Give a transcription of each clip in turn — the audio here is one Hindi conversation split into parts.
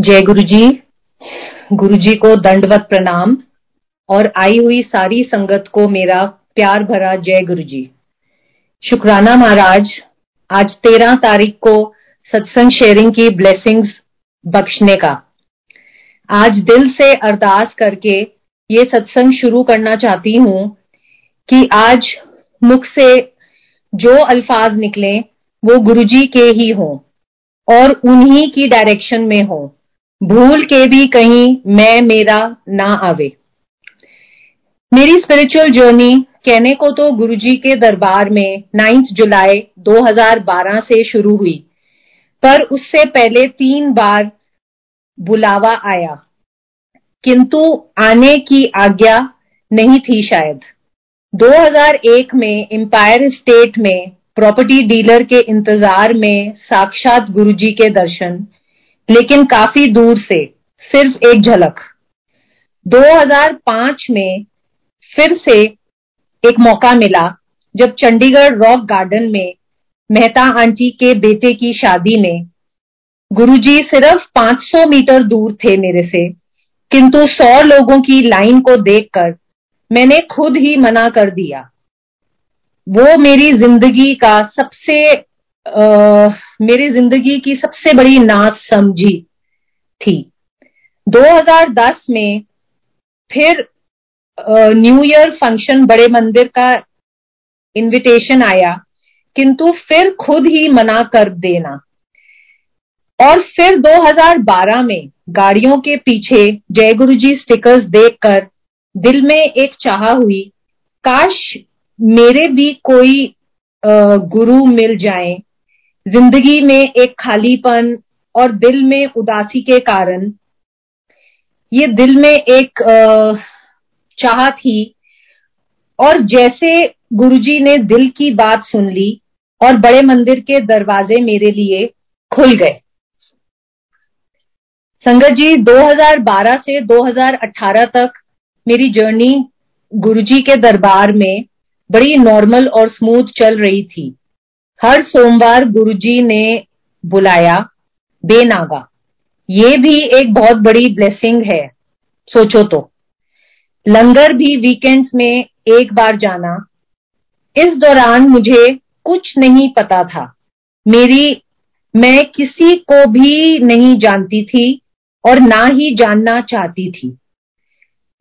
जय गुरु जी गुरु जी को दंडवत प्रणाम और आई हुई सारी संगत को मेरा प्यार भरा जय गुरु जी शुक्राना महाराज, आज तेरह तारीख को सत्संग शेयरिंग की ब्लेसिंग्स बख्शने का। आज दिल से अरदास करके ये सत्संग शुरू करना चाहती हूँ कि आज मुख से जो अल्फाज निकले, वो गुरुजी के ही हों और उन्हीं की डायरेक्शन में हो। भूल के भी कहीं मैं मेरा ना आवे। मेरी स्पिरिचुअल जर्नी कहने को तो गुरुजी के दरबार में 9 जुलाई 2012 से शुरू हुई, पर उससे पहले तीन बार बुलावा आया। किंतु आने की आज्ञा नहीं थी शायद। 2001 में एम्पायर स्टेट में प्रॉपर्टी डीलर के इंतज़ार में साक्षात गुरुजी के दर्शन लेकिन काफ़ी दूर से सिर्फ़ एक झलक। 2005 में फिर से एक मौका मिला जब चंडीगढ़ रॉक गार्डन में मेहता आंटी के बेटे की शादी में। गुरुजी सिर्फ़ 500 मीटर दूर थे मेरे से किंतु 100 लोगों की लाइन को देखकर मैंने खुद ही मना कर दिया। वो मेरी ज़िंदगी का सबसे आ, मेरी ज़िंदगी की सबसे बड़ी नाश समझी थी। 2010 में फिर न्यू ईयर फ़ंक्शन बड़े मंदिर का इनविटेशन आया, किंतु फिर खुद ही मना कर देना। और फिर 2012 में गाड़ियों के पीछे जय गुरु जी स्टिकर्स देखकर दिल में एक चाह हुई, काश मेरे भी कोई गुरु मिल जाए। ज़िंदगी में एक खालीपन और दिल में उदासी के कारण। ये दिल में एक चाह थी और जैसे गुरुजी ने दिल की बात सुन ली और बड़े मंदिर के दरवाजे मेरे लिए खुल गए। संगत जी 2012 से 2018 तक मेरी जर्नी गुरुजी के दरबार में बड़ी नॉर्मल और स्मूथ चल रही थी। हर सोमवार गुरुजी ने बुलाया, बेनागा। ये भी एक बहुत बड़ी ब्लेसिंग है, सोचो तो। लंगर भी वीकेंड्स में एक बार जाना। इस दौरान मुझे कुछ नहीं पता था। मेरी, मैं किसी को भी नहीं जानती थी और ना ही जानना चाहती थी।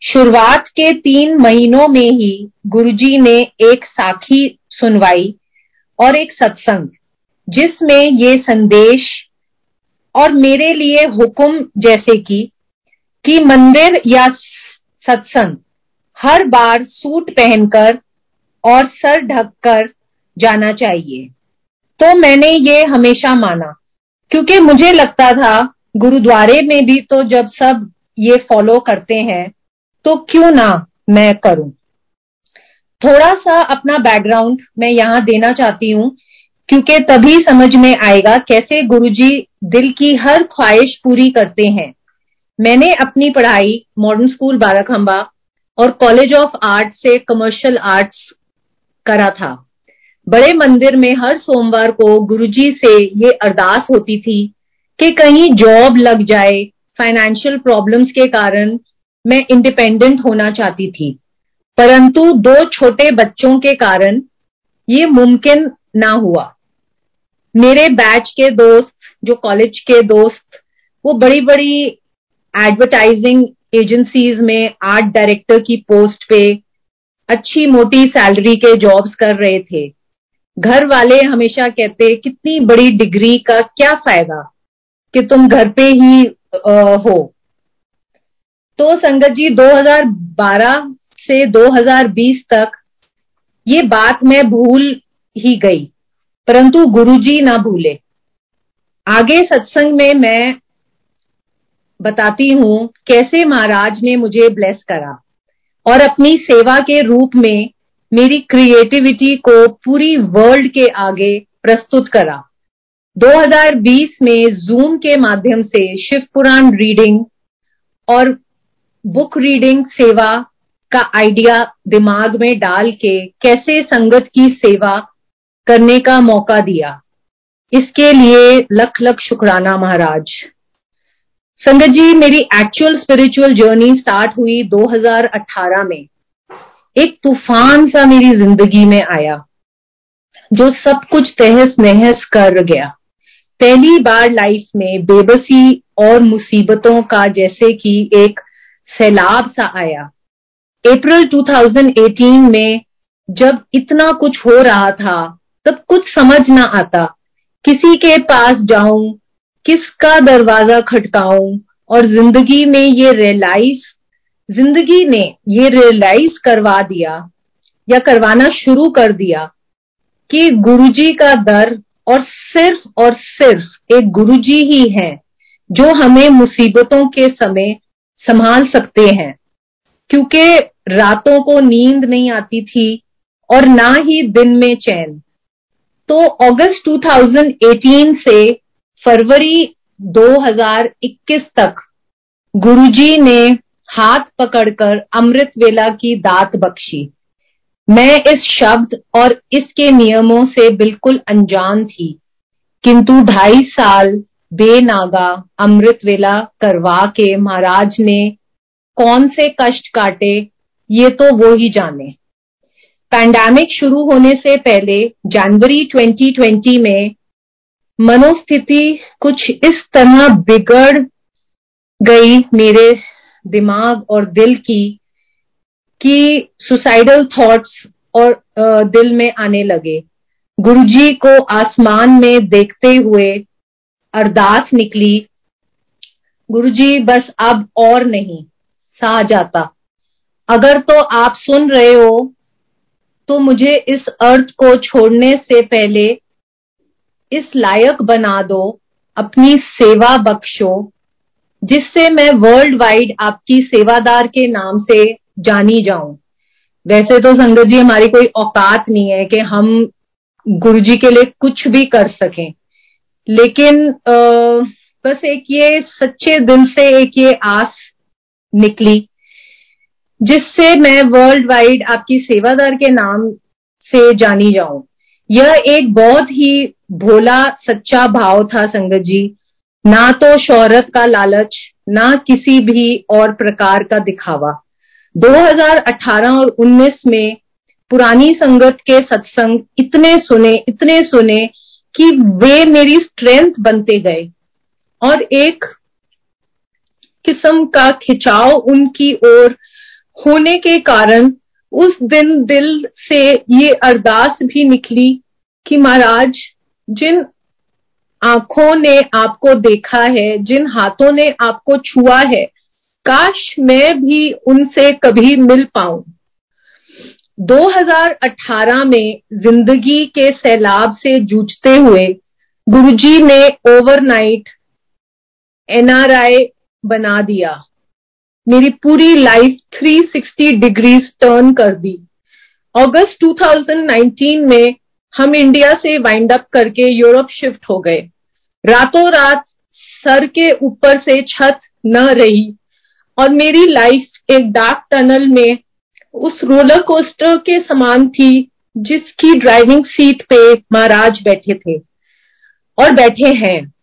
शुरुआत के तीन महीनों में ही गुरुजी ने एक साखी सुनवाई। और एक सत्संग, जिसमें ये संदेश और मेरे लिए हुक्म जैसे कि कि मंदिर या सत्संग हर बार सूट पहनकर और सर ढककर जाना चाहिए। तो मैंने ये हमेशा माना, क्योंकि मुझे लगता था, गुरुद्वारे में भी तो जब सब ये फॉलो करते हैं तो क्यों ना मैं करूँ? थोड़ा सा अपना बैकग्राउंड मैं यहाँ देना चाहती हूँ, क्योंकि तभी समझ में आएगा कैसे गुरुजी दिल की हर ख्वाहिश पूरी करते हैं। मैंने अपनी पढ़ाई मॉडर्न स्कूल बाराखंबा और कॉलेज ऑफ़ आर्ट से कमर्शियल आर्ट्स करा था। बड़े मंदिर में हर सोमवार को गुरुजी से ये अरदास होती थी कि कहीं जॉब लग जाए फाइनेंशियल प्रॉब्लम्स के कारण मैं इंडिपेंडेंट होना चाहती थी। परंतु दो छोटे बच्चों के कारण ये मुमकिन ना हुआ। मेरे बैच के दोस्त जो कॉलेज के दोस्त वो बड़ी बड़ी एडवर्टाइजिंग एजेंसीज में आर्ट डायरेक्टर की पोस्ट पे अच्छी मोटी सैलरी के जॉब्स कर रहे थे। घर वाले हमेशा कहते कितनी बड़ी डिग्री का क्या फ़ायदा? कि तुम घर पे ही आ, हो। तो संगत जी 2012 से 2020 तक ये बात मैं भूल ही गई, परंतु गुरुजी ना भूले। आगे सत्संग में मैं बताती हूँ कैसे महाराज ने मुझे ब्लेस करा और अपनी सेवा के रूप में मेरी क्रिएटिविटी को पूरी वर्ल्ड के आगे प्रस्तुत करा। 2020 में जूम के माध्यम से शिव पुराण रीडिंग और बुक रीडिंग सेवा का आइडिया दिमाग में डाल के कैसे संगत की सेवा करने का मौका दिया। इसके लिए लख लख शुक्राना महाराज। संगत जी, मेरी एक्चुअल स्पिरिचुअल जर्नी स्टार्ट हुई 2018 में। एक तूफ़ान सा मेरी ज़िंदगी में आया, जो सब कुछ तहस नहस कर गया। पहली बार लाइफ में बेबसी और मुसीबतों का जैसे कि एक सैलाब सा आया। अप्रैल 2018 में जब इतना कुछ हो रहा था, तब कुछ समझ ना आता। किसी के पास जाऊँ, किसका दरवाज़ा खटकाऊं और ज़िंदगी में ये रियलाइज़ ज़िंदगी ने ये रियलाइज़ करवा दिया या करवाना शुरू कर दिया कि गुरुजी का दर और सिर्फ़ और सिर्फ़ एक गुरुजी ही है जो हमें मुसीबतों के समय संभाल सकते हैं। क्योंकि रातों को नींद नहीं आती थी और ना ही दिन में चैन। तो अगस्त 2018 से फरवरी 2021 तक गुरुजी ने हाथ पकड़कर अमृत वेला की दात बख्शी। मैं इस शब्द और इसके नियमों से बिल्कुल अनजान थी, किंतु ढाई साल बेनागा अमृत वेला करवा के महाराज ने कौन से कष्ट काटे ये तो वो ही जाने। पैंडेमिक शुरू होने से पहले जनवरी 2020 में मनोस्थिति कुछ इस तरह बिगड़ गई मेरे दिमाग और दिल की कि सुसाइडल थॉट्स और दिल में आने लगे। गुरुजी को आसमान में देखते हुए अरदास निकली, गुरुजी, बस अब और नहीं, सा जाता। अगर तो आप सुन रहे हो तो मुझे इस अर्थ को छोड़ने से पहले इस लायक बना दो अपनी सेवा बख्शो जिससे मैं वर्ल्ड वाइड आपकी सेवादार के नाम से जानी जाऊँ। वैसे तो संगत जी हमारी कोई औकात नहीं है कि हम गुरु जी के लिए कुछ भी कर सकें। लेकिन आ, बस एक ये सच्चे दिल से एक ये आस निकली। जिससे मैं वर्ल्ड वाइड आपकी सेवादार के नाम से जानी जाऊँ। यह एक बहुत ही भोला, सच्चा भाव था संगत जी। ना तो शोहरत का लालच, ना किसी भी और प्रकार का दिखावा। 2018 और 19 में पुरानी संगत के सत्संग इतने सुने इतने सुने कि वे मेरी स्ट्रेंथ बनते गए। और एक किस्म का खिंचाव उनकी ओर होने के कारण उस दिन दिल से ये अरदास भी निकली कि महाराज, जिन आँखों ने आपको देखा है, जिन हाथों ने आपको छुआ है, काश मैं भी उनसे कभी मिल पाऊँ। 2018 में ज़िंदगी के सैलाब से जूझते हुए गुरुजी ने ओवरनाइट एनआरआई बना दिया। मेरी पूरी लाइफ 360 डिग्रीज टर्न कर दी। अगस्त 2019 में हम इंडिया से वाइंड अप करके यूरोप शिफ्ट हो गए। रातों रात सर के ऊपर से छत न रही और मेरी लाइफ एक डार्क टनल में उस रोलर कोस्टर के समान थी जिसकी ड्राइविंग सीट पे महाराज बैठे थे और बैठे हैं।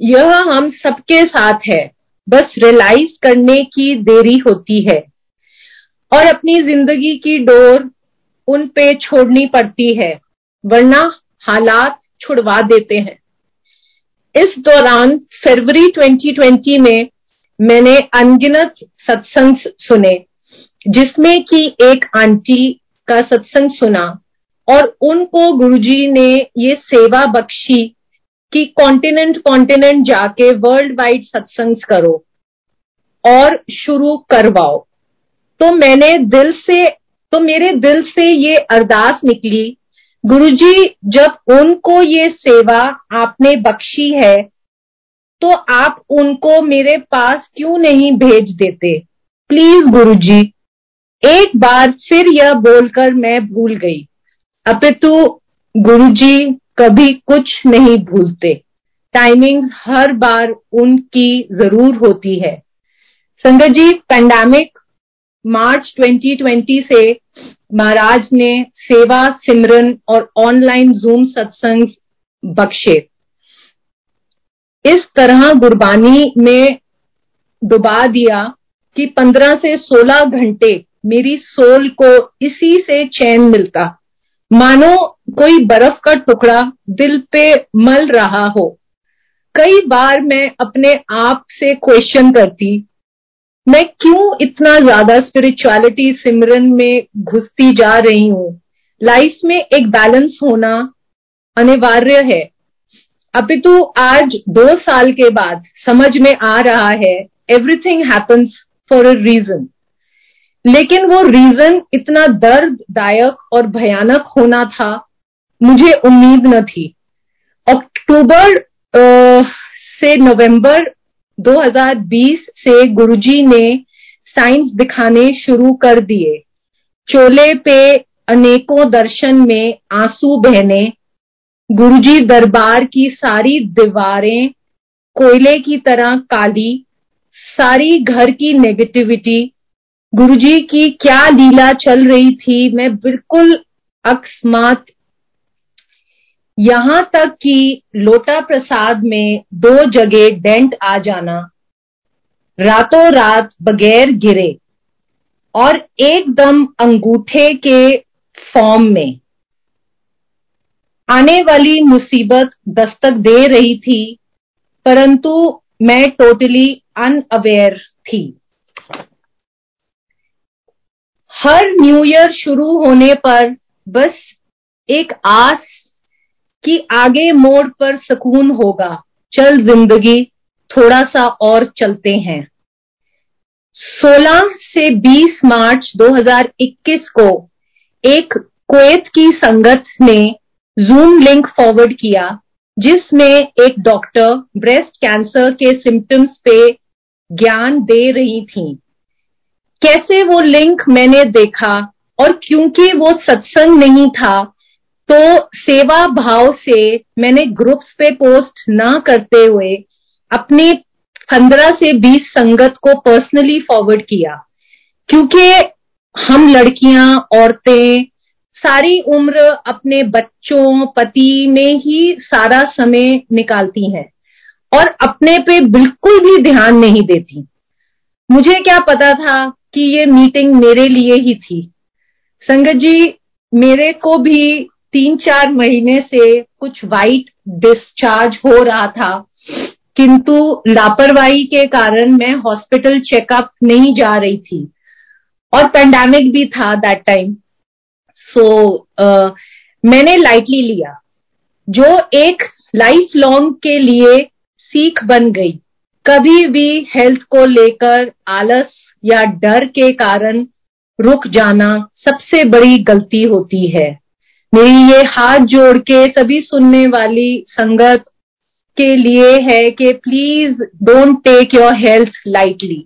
यह हम सबके साथ है। बस रियलाइज़ करने की देरी होती है। और अपनी ज़िंदगी की डोर उन पे छोड़नी पड़ती है, वरना हालात छुड़वा देते हैं। इस दौरान फरवरी 2020 में मैंने अनगिनत सत्संग सुने, जिसमें कि एक आंटी का सत्संग सुना और उनको गुरुजी ने ये सेवा बख्शी कि कॉन्टिनेंट कॉन्टिनेंट जाके वर्ल्ड वाइड सत्संग करो और शुरू करवाओ। तो मैंने दिल से तो मेरे दिल से ये अरदास निकली, गुरुजी, जब उनको ये सेवा आपने बख्शी है तो आप उनको मेरे पास क्यों नहीं भेज देते? प्लीज़ गुरुजी, एक बार फिर यह बोलकर मैं भूल गई। अपितु गुरुजी कभी कुछ नहीं भूलते। टाइमिंग हर बार उनकी ज़रूर होती है। संगत जी पेंडेमिक मार्च 2020 से महाराज ने सेवा, सिमरन और ऑनलाइन जूम सत्संग बख्शे। इस तरह गुरबानी में डुबा दिया कि पंद्रह से सोलह घंटे मेरी सोल को इसी से चैन मिलता। मानो कोई बर्फ़ का टुकड़ा दिल पे मल रहा हो। कई बार मैं अपने आप से क्वेश्चन करती, मैं क्यों इतना ज़्यादा स्पिरिचुअलिटी सिमरन में घुसती जा रही हूँ? लाइफ में एक बैलेंस होना अनिवार्य है। अपितु आज दो साल के बाद समझ में आ रहा है everything happens for a reason लेकिन वो रीजन इतना दर्ददायक और भयानक होना था, मुझे उम्मीद न थी। अक्टूबर से नवंबर 2020 से गुरुजी ने साइंस दिखाने शुरू कर दिए। चोले पे अनेकों दर्शन में आँसू बहने। गुरुजी दरबार की सारी दीवारें कोयले की तरह काली। सारी घर की नेगेटिविटी गुरुजी की क्या लीला चल रही थी? मैं बिल्कुल अकस्मात यहाँ तक कि लोटा प्रसाद में दो जगह डेंट आ जाना, रातों रात बगैर गिरे और एकदम अंगूठे के फॉर्म में। आने वाली मुसीबत दस्तक दे रही थी, परंतु मैं टोटली अनअवेयर थी। हर न्यू ईयर शुरू होने पर बस एक आस कि आगे मोड़ पर सुकून होगा। चल ज़िंदगी थोड़ा सा और चलते हैं। 16 से 20 मार्च 2021 को एक कुवैत की संगत ने जूम लिंक फॉरवर्ड किया, जिसमें एक डॉक्टर ब्रेस्ट कैंसर के सिम्टम्स पे ज्ञान दे रही थी। कैसे वो लिंक मैंने देखा और क्योंकि वो सत्संग नहीं था तो सेवा भाव से मैंने ग्रुप्स पे पोस्ट ना करते हुए अपनी पंद्रह से बीस संगत को पर्सनली फॉरवर्ड किया। क्योंकि हम लड़कियाँ, औरतें, सारी उम्र अपने बच्चों, पति में ही सारा समय निकालती हैं और अपने पे बिल्कुल भी ध्यान नहीं देती। मुझे क्या पता था कि ये मीटिंग मेरे लिए ही थी। संगत जी, मेरे को भी तीन चार महीने से कुछ वाइट डिस्चार्ज हो रहा था। किंतु लापरवाही के कारण मैं हॉस्पिटल चेकअप नहीं जा रही थी। और पेंडेमिक भी था दैट टाइम सो मैंने लाइटली लिया, जो एक लाइफ लॉन्ग के लिए सीख बन गई। कभी भी हेल्थ को लेकर आलस या डर के कारण रुक जाना सबसे बड़ी गलती होती है। मेरी ये हाथ जोड़ के सभी सुनने वाली संगत के लिए है कि please don't take your health lightly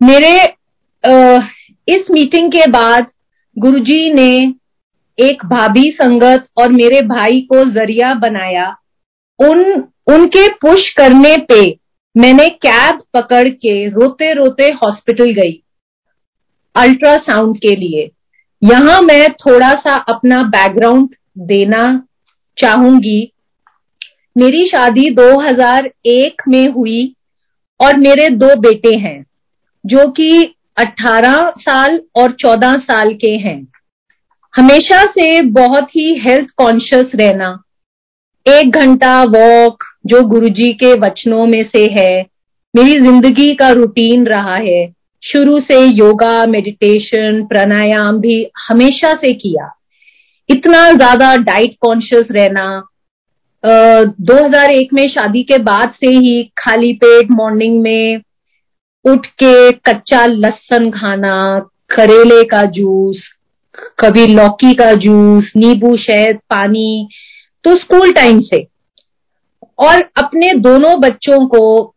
मेरे इस मीटिंग के बाद गुरुजी ने एक भाभी संगत और मेरे भाई को ज़रिया बनाया। उन, उनके पुश करने पे मैंने कैब पकड़ के रोते रोते हॉस्पिटल गई, अल्ट्रासाउंड के लिए। यहाँ मैं थोड़ा सा अपना बैकग्राउंड देना चाहूँगी। मेरी शादी 2001 में हुई और मेरे दो बेटे हैं, जो कि 18 साल और 14 साल के हैं। हमेशा से बहुत ही हेल्थ कॉन्शियस रहना एक घंटा वॉक जो गुरुजी के वचनों में से है। मेरी ज़िंदगी का रूटीन रहा है। शुरू से योगा मेडिटेशन प्राणायाम भी हमेशा से किया। इतना ज़्यादा डाइट कॉन्शियस रहना uh, 2001 में शादी के बाद से ही खाली पेट मॉर्निंग में उठ के कच्चा लहसन खाना करेले का जूस कभी लौकी का जूस नींबू शहद पानी तो स्कूल टाइम से। और अपने दोनों बच्चों को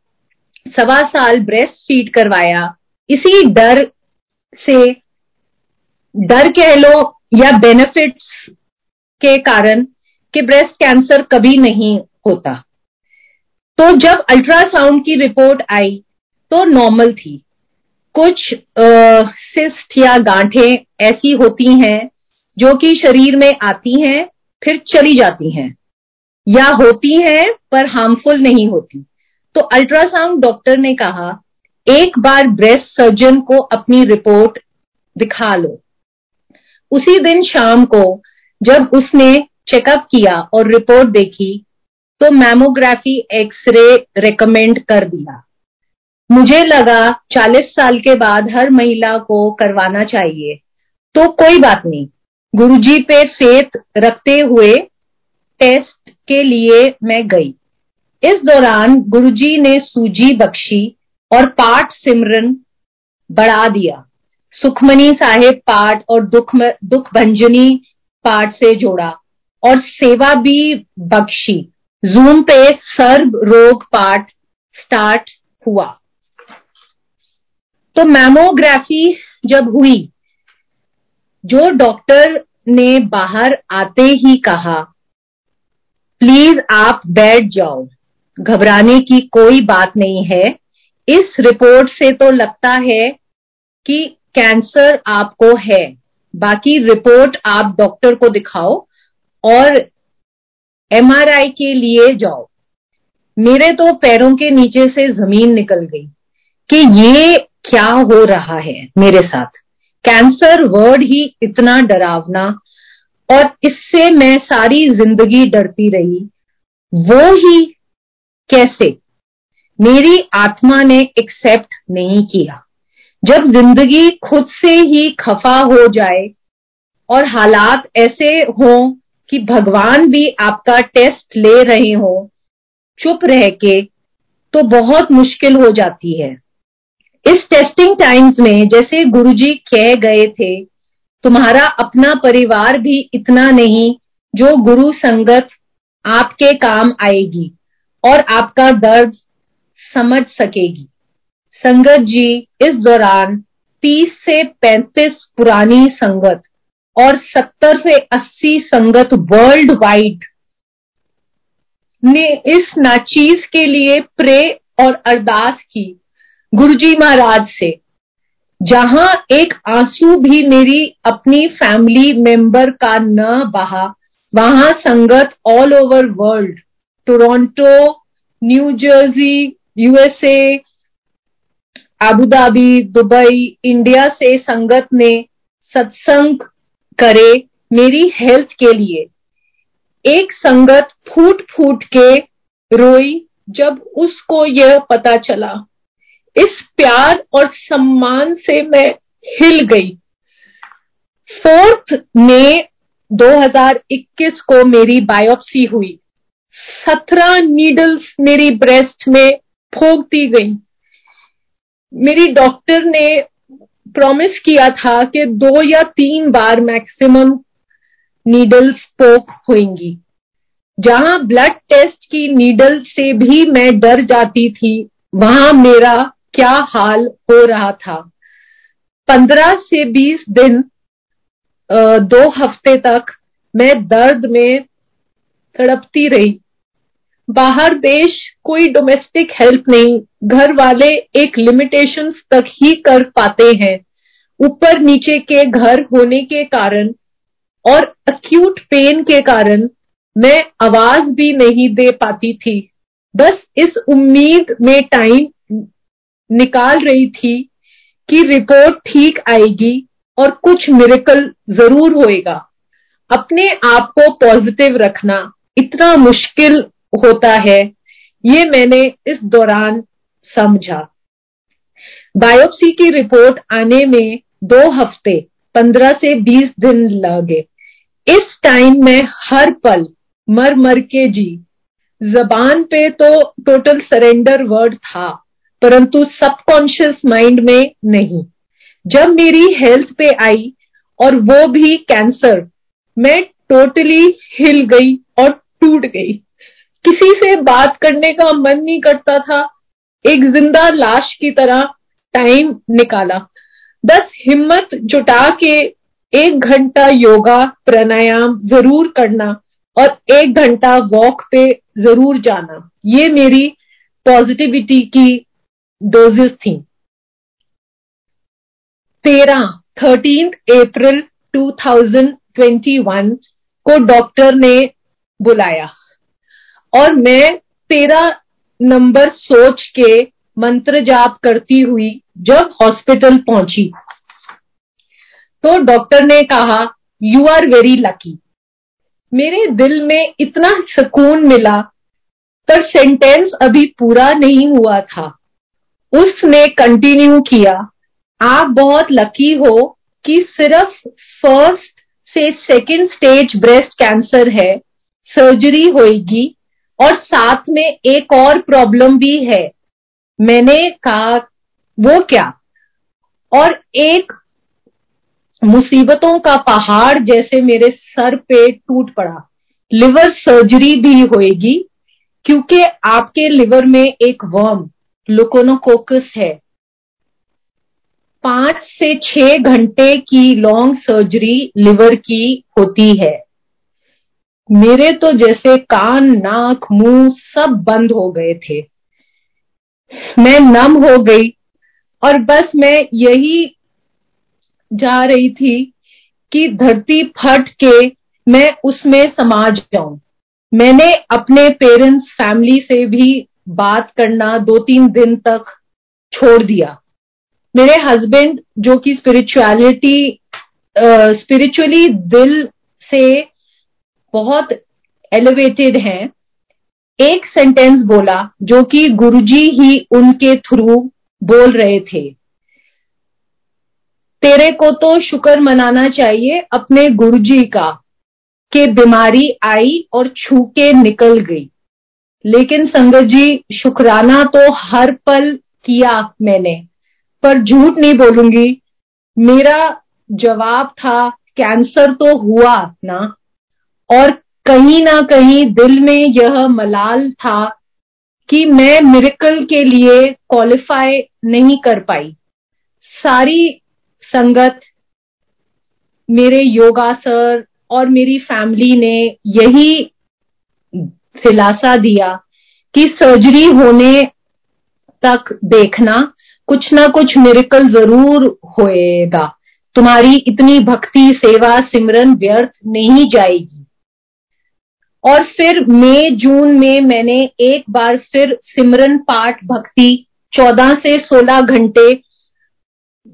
सवा साल ब्रेस्ट फ़ीड करवाया। इसी डर से, डर कह लो या बेनिफिट्स के कारण कि ब्रेस्ट कैंसर कभी नहीं होता। तो जब अल्ट्रासाउंड की रिपोर्ट आई तो नॉर्मल थी। कुछ सिस्ट या गांठें ऐसी होती हैं जो कि शरीर में आती हैं फिर चली जाती हैं। या होती हैं, पर हार्मफुल नहीं होती। तो अल्ट्रासाउंड डॉक्टर ने कहा, एक बार ब्रेस्ट सर्जन को अपनी रिपोर्ट दिखा लो। उसी दिन शाम को, जब उसने चेकअप किया और रिपोर्ट देखी तो मैमोग्राफी एक्सरे रेकमेंड कर दिया। मुझे लगा 40 साल के बाद हर महिला को करवाना चाहिए। तो कोई बात नहीं। गुरुजी पे फेथ रखते हुए टेस्ट के लिए मैं गई। इस दौरान गुरुजी ने सूजी बख्शी और पाठ सिमरन बढ़ा दिया। सुखमनी साहेब पाठ और दुख दुख भंजनी पाठ से जोड़ा और सेवा भी बख्शी। जूम पे सर्व रोग पाठ स्टार्ट हुआ। तो मैमोग्राफी जब हुई जो डॉक्टर ने बाहर आते ही कहा प्लीज़ आप बैठ जाओ। घबराने की कोई बात नहीं है। इस रिपोर्ट से तो लगता है कि कैंसर आपको है। बाकी रिपोर्ट आप डॉक्टर को दिखाओ और एमआरआई के लिए जाओ। मेरे तो पैरों के नीचे से ज़मीन निकल गई कि ये क्या हो रहा है मेरे साथ। कैंसर वर्ड ही इतना डरावना, और इससे मैं सारी ज़िंदगी डरती रही। वो ही कैसे? मेरी आत्मा ने एक्सेप्ट नहीं किया। जब ज़िंदगी खुद से ही खफा हो जाए, और हालात ऐसे हों कि भगवान भी आपका टेस्ट ले रहे हो, चुप रह के तो बहुत मुश्किल हो जाती है। इस टेस्टिंग टाइम्स में जैसे गुरुजी कह गए थे, तुम्हारा अपना परिवार भी इतना नहीं जो गुरु संगत आपके काम आएगी और आपका दर्द समझ सकेगी। संगत जी, इस दौरान 30 से 35 पुरानी संगत और 70 से 80 संगत वर्ल्ड वाइड ने इस नाचीज के लिए प्रे और अरदास की। गुरुजी महाराज से, जहाँ एक आँसू भी मेरी अपनी फैमिली मेंबर का न बहा, वहाँ संगत all over world Toronto New Jersey USA Abu Dhabi Dubai India से संगत ने सत्संग करे मेरी हेल्थ के लिए। एक संगत फूट फूट के रोई जब उसको यह पता चला। इस प्यार और सम्मान से मैं हिल गई। फोर्थ मई 2021 को मेरी बायोप्सी हुई। सत्रह नीडल्स मेरी ब्रेस्ट में फोक दी गई। मेरी डॉक्टर ने प्रॉमिस किया था कि दो या तीन बार मैक्सिमम नीडल्स पोक होंगी जहाँ ब्लड टेस्ट की नीडल से भी मैं डर जाती थी, वहाँ मेरा क्या हाल हो रहा था? पंद्रह से बीस दिन दो हफ़्ते तक मैं दर्द में तड़पती रही। बाहर देश कोई डोमेस्टिक हेल्प नहीं, घर वाले एक लिमिटेशन तक ही कर पाते हैं। ऊपर नीचे के घर होने के कारण और अक्यूट पेन के कारण मैं आवाज़ भी नहीं दे पाती थी। बस इस उम्मीद में टाइम निकाल रही थी कि रिपोर्ट ठीक आएगी और कुछ मिरेकल ज़रूर होएगा। अपने आप को पॉजिटिव रखना इतना मुश्किल होता है, ये मैंने इस दौरान समझा। बायोप्सी की रिपोर्ट आने में दो हफ़्ते, पंद्रह से बीस दिन लगे। इस टाइम में हर पल मर मर के जी। जबान पे तो टोटल सरेंडर वर्ड था। परंतु सबकॉन्शियस माइंड में नहीं। जब मेरी हेल्थ पे आई और वो भी कैंसर मैं टोटली हिल गई और टूट गई। किसी से बात करने का मन नहीं करता था। एक ज़िंदा लाश की तरह टाइम निकाला। बस हिम्मत जुटा के एक घंटा योगा, प्राणायाम ज़रूर करना और एक घंटा वॉक पे ज़रूर जाना। ये मेरी पॉजिटिविटी की डोजेस थी तेरह थर्टीन अप्रैल 2021 को डॉक्टर ने बुलाया। और मैं तेरा नंबर सोच के मंत्र जाप करती हुई जब हॉस्पिटल पहुँची। तो डॉक्टर ने कहा यू आर वेरी लकी मेरे दिल में इतना सुकून मिला, पर सेंटेंस अभी पूरा नहीं हुआ था। उसने कंटिन्यू किया। आप बहुत लकी हो कि सिर्फ़ फ़र्स्ट से सेकंड स्टेज ब्रेस्ट कैंसर है सर्जरी होगी और साथ में एक और प्रॉब्लम भी है। मैंने कहा, वो क्या? और एक मुसीबतों का पहाड़ जैसे मेरे सर पे टूट पड़ा। लिवर सर्जरी भी होएगी, क्योंकि आपके लिवर में एक वर्म लुकोनोकोकस है। पाँच से छह घंटे की लॉन्ग सर्जरी लिवर की होती है। मेरे तो जैसे कान, नाक, मुँह सब बंद हो गए थे। मैं नम हो गई और बस मैं यही जा रही थी कि धरती फट के मैं उसमें समा जाऊँ। मैंने अपने पेरेंट्स फैमिली से भी बात करना दो तीन दिन तक छोड़ दिया। मेरे हस्बैंड जो कि स्पिरिचुअलिटी स्पिरिचुअली दिल से बहुत एलिवेटेड हैं, एक सेंटेंस बोला, जो कि गुरुजी ही उनके थ्रू बोल रहे थे। तेरे को तो शुक्र मनाना चाहिए अपने गुरुजी का, कि बीमारी आई और छू के निकल गई। लेकिन संगत जी, शुक्राना तो हर पल किया मैंने, पर झूठ नहीं बोलूँगी। मेरा जवाब था, कैंसर तो हुआ ना। और कहीं ना कहीं दिल में यह मलाल था कि मैं मिरेकल के लिए क्वालिफाई नहीं कर पाई। सारी संगत, मेरे योगा सर और मेरी फैमिली ने यही दिलासा दिया कि सर्जरी होने तक देखना कुछ ना कुछ मेरिकल ज़रूर होएगा। तुम्हारी इतनी भक्ति, सेवा, सिमरन व्यर्थ नहीं जाएगी। और फिर मई, जून में मैंने एक बार फिर सिमरन पाठ भक्ति चौदह से सोलह घंटे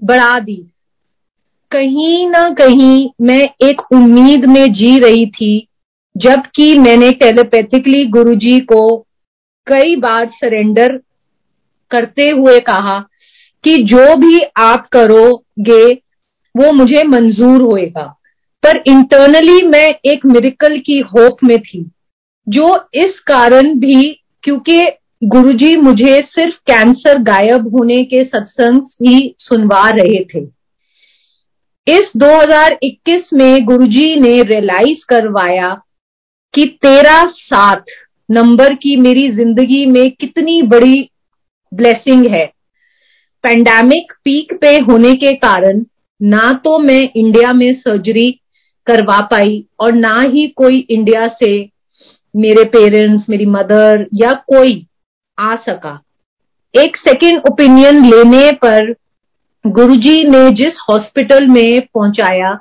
बढ़ा दी। कहीं ना कहीं मैं एक उम्मीद में जी रही थी जबकि मैंने टेलीपैथिकली गुरुजी को कई बार सरेंडर करते हुए कहा कि जो भी आप करोगे, वो मुझे मंजूर होएगा। पर इंटरनली मैं एक मिरिकल की होप में थी, जो इस कारण भी क्योंकि गुरुजी मुझे सिर्फ़ कैंसर गायब होने के सत्संग ही सुनवा रहे थे। इस 2021 में गुरुजी ने रियलाइज़ करवाया कि तेरा साथ, नंबर की मेरी ज़िंदगी में कितनी बड़ी ब्लेसिंग है। पेंडेमिक पीक पे होने के कारण ना तो मैं इंडिया में सर्जरी करवा पाई और ना ही कोई इंडिया से मेरे पेरेंट्स मेरी मदर या कोई आ सका। एक सेकेंड ओपिनियन लेने पर गुरुजी ने जिस हॉस्पिटल में पहुँचाया,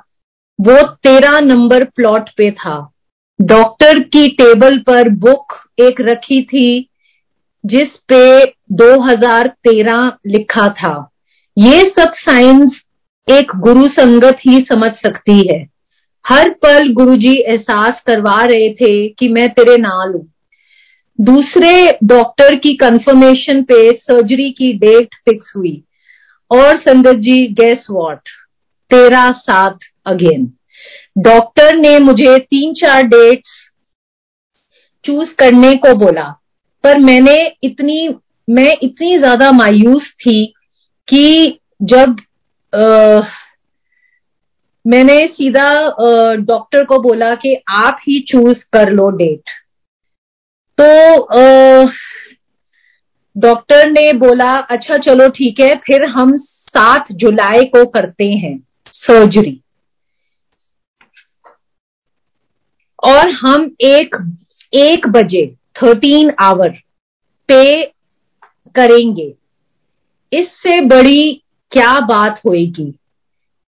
वो तेरह नंबर प्लॉट पे था। डॉक्टर की टेबल पर बुक एक रखी थी, जिस पे 2013 लिखा था। ये सब साइंस एक गुरु संगत ही समझ सकती है। हर पल गुरुजी एहसास करवा रहे थे कि मैं तेरे नाल हूँ। दूसरे डॉक्टर की कंफर्मेशन पे सर्जरी की डेट फिक्स हुई। और संगत जी गैस वॉट तेरा साथ अगेन डॉक्टर ने मुझे तीन चार डेट्स चूज़ करने को बोला पर मैंने इतनी मैं इतनी ज़्यादा मायूस थी कि जब आ, मैंने सीधा डॉक्टर को बोला कि आप ही चूज़ कर लो डेट तो डॉक्टर ने बोला अच्छा चलो ठीक है फिर हम सात जुलाई को करते हैं सर्जरी और हम एक एक बजे थर्टीन आवर पे करेंगे। इससे बड़ी क्या बात होएगी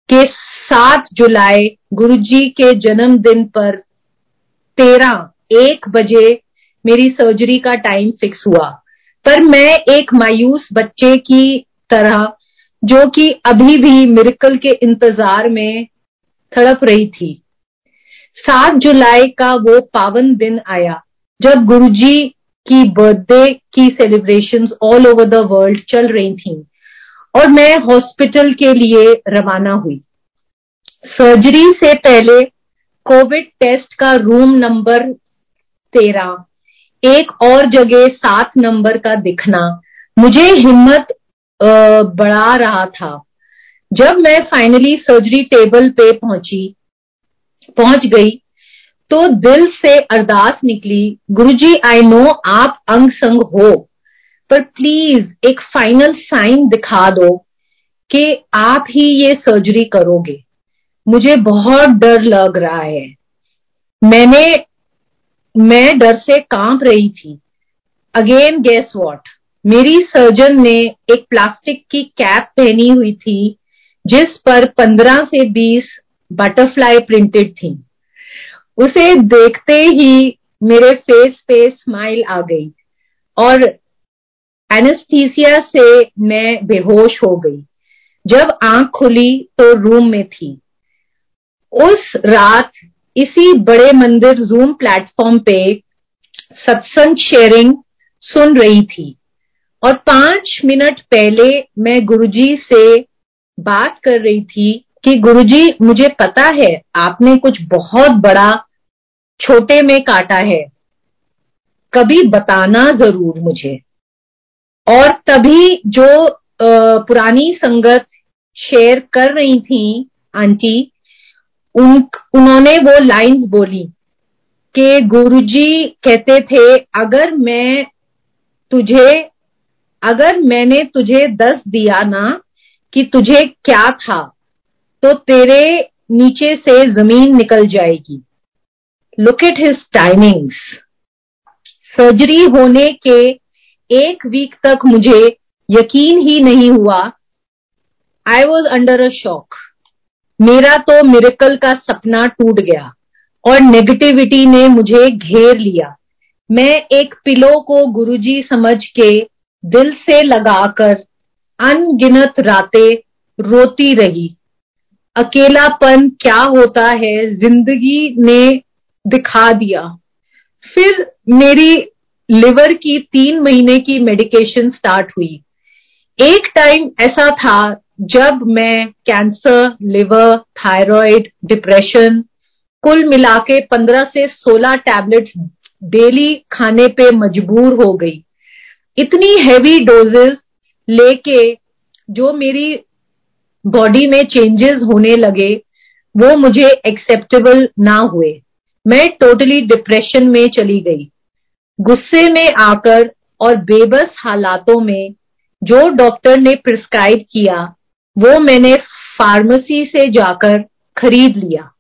कि सात जुलाई गुरुजी के जन्मदिन पर तेरह, एक बजे मेरी सर्जरी का टाइम फिक्स हुआ। पर मैं एक मायूस बच्चे की तरह, जो कि अभी भी मिरकल के इंतज़ार में थड़प रही थी। सात जुलाई का वो पावन दिन आया, जब गुरुजी की बर्थडे की celebrations all over the world चल रही थी और मैं हॉस्पिटल के लिए रवाना हुई। सर्जरी से पहले कोविड टेस्ट का रूम नंबर तेरह एक और जगह सात नंबर का दिखना। मुझे हिम्मत बढ़ा रहा था। जब मैं फाइनली सर्जरी टेबल पे पहुँची पहुँच गई। तो दिल से अरदास निकली, गुरुजी आई नो आप अंग संग हो, पर प्लीज़ एक फाइनल साइन दिखा दो कि आप ही ये सर्जरी करोगे। मुझे बहुत डर लग रहा है। मैंने, मैं डर से काँप रही थी। अगेन गेस वॉट मेरी सर्जन ने एक प्लास्टिक की कैप पहनी हुई थी, जिस पर पंद्रह से बीस बटरफ्लाई प्रिंटेड थी। उसे देखते ही मेरे फेस पे स्माइल आ गई और एनेस्थीसिया से मैं बेहोश हो गई। जब आँख खुली तो रूम में थी। उस रात इसी बड़े मंदिर जूम प्लेटफॉर्म पे सत्संग शेयरिंग सुन रही थी और पाँच मिनट पहले मैं गुरुजी से बात कर रही थी कि गुरुजी, मुझे पता है आपने कुछ बहुत बड़ा छोटे में काटा है। कभी बताना ज़रूर मुझे। और तभी जो पुरानी संगत शेयर कर रही थी आंटी उन उन्होंने वो लाइंस बोली कि गुरुजी कहते थे, अगर मैं तुझे, अगर मैंने तुझे दस दिया ना, कि तुझे क्या था? तो तेरे नीचे से ज़मीन निकल जाएगी। Look at his timings surgery होने के एक वीक तक मुझे यकीन ही नहीं हुआ। I was under a shock मेरा तो मिरेकल का सपना टूट गया और नेगेटिविटी ने मुझे घेर लिया। मैं एक पिलो को गुरुजी समझ के दिल से लगाकर अनगिनत रातें रोती रही। अकेलापन क्या होता है? ज़िंदगी ने दिखा दिया। फिर मेरी लिवर की तीन महीने की मेडिकेशन स्टार्ट हुई। एक टाइम ऐसा था जब मैं कैंसर लिवर थायराइड डिप्रेशन कुल मिला के पंद्रह से सोलह टैबलेट्स डेली खाने पे मजबूर हो गई। इतनी हैवी डोजेस लेके जो मेरी बॉडी में चेंजेस होने लगे, वो मुझे एक्सेप्टेबल ना हुए। मैं टोटली डिप्रेशन में चली गई। गुस्से में आकर और बेबस हालातों में जो डॉक्टर ने प्रिस्क्राइब किया, वो मैंने फार्मेसी से जाकर खरीद लिया।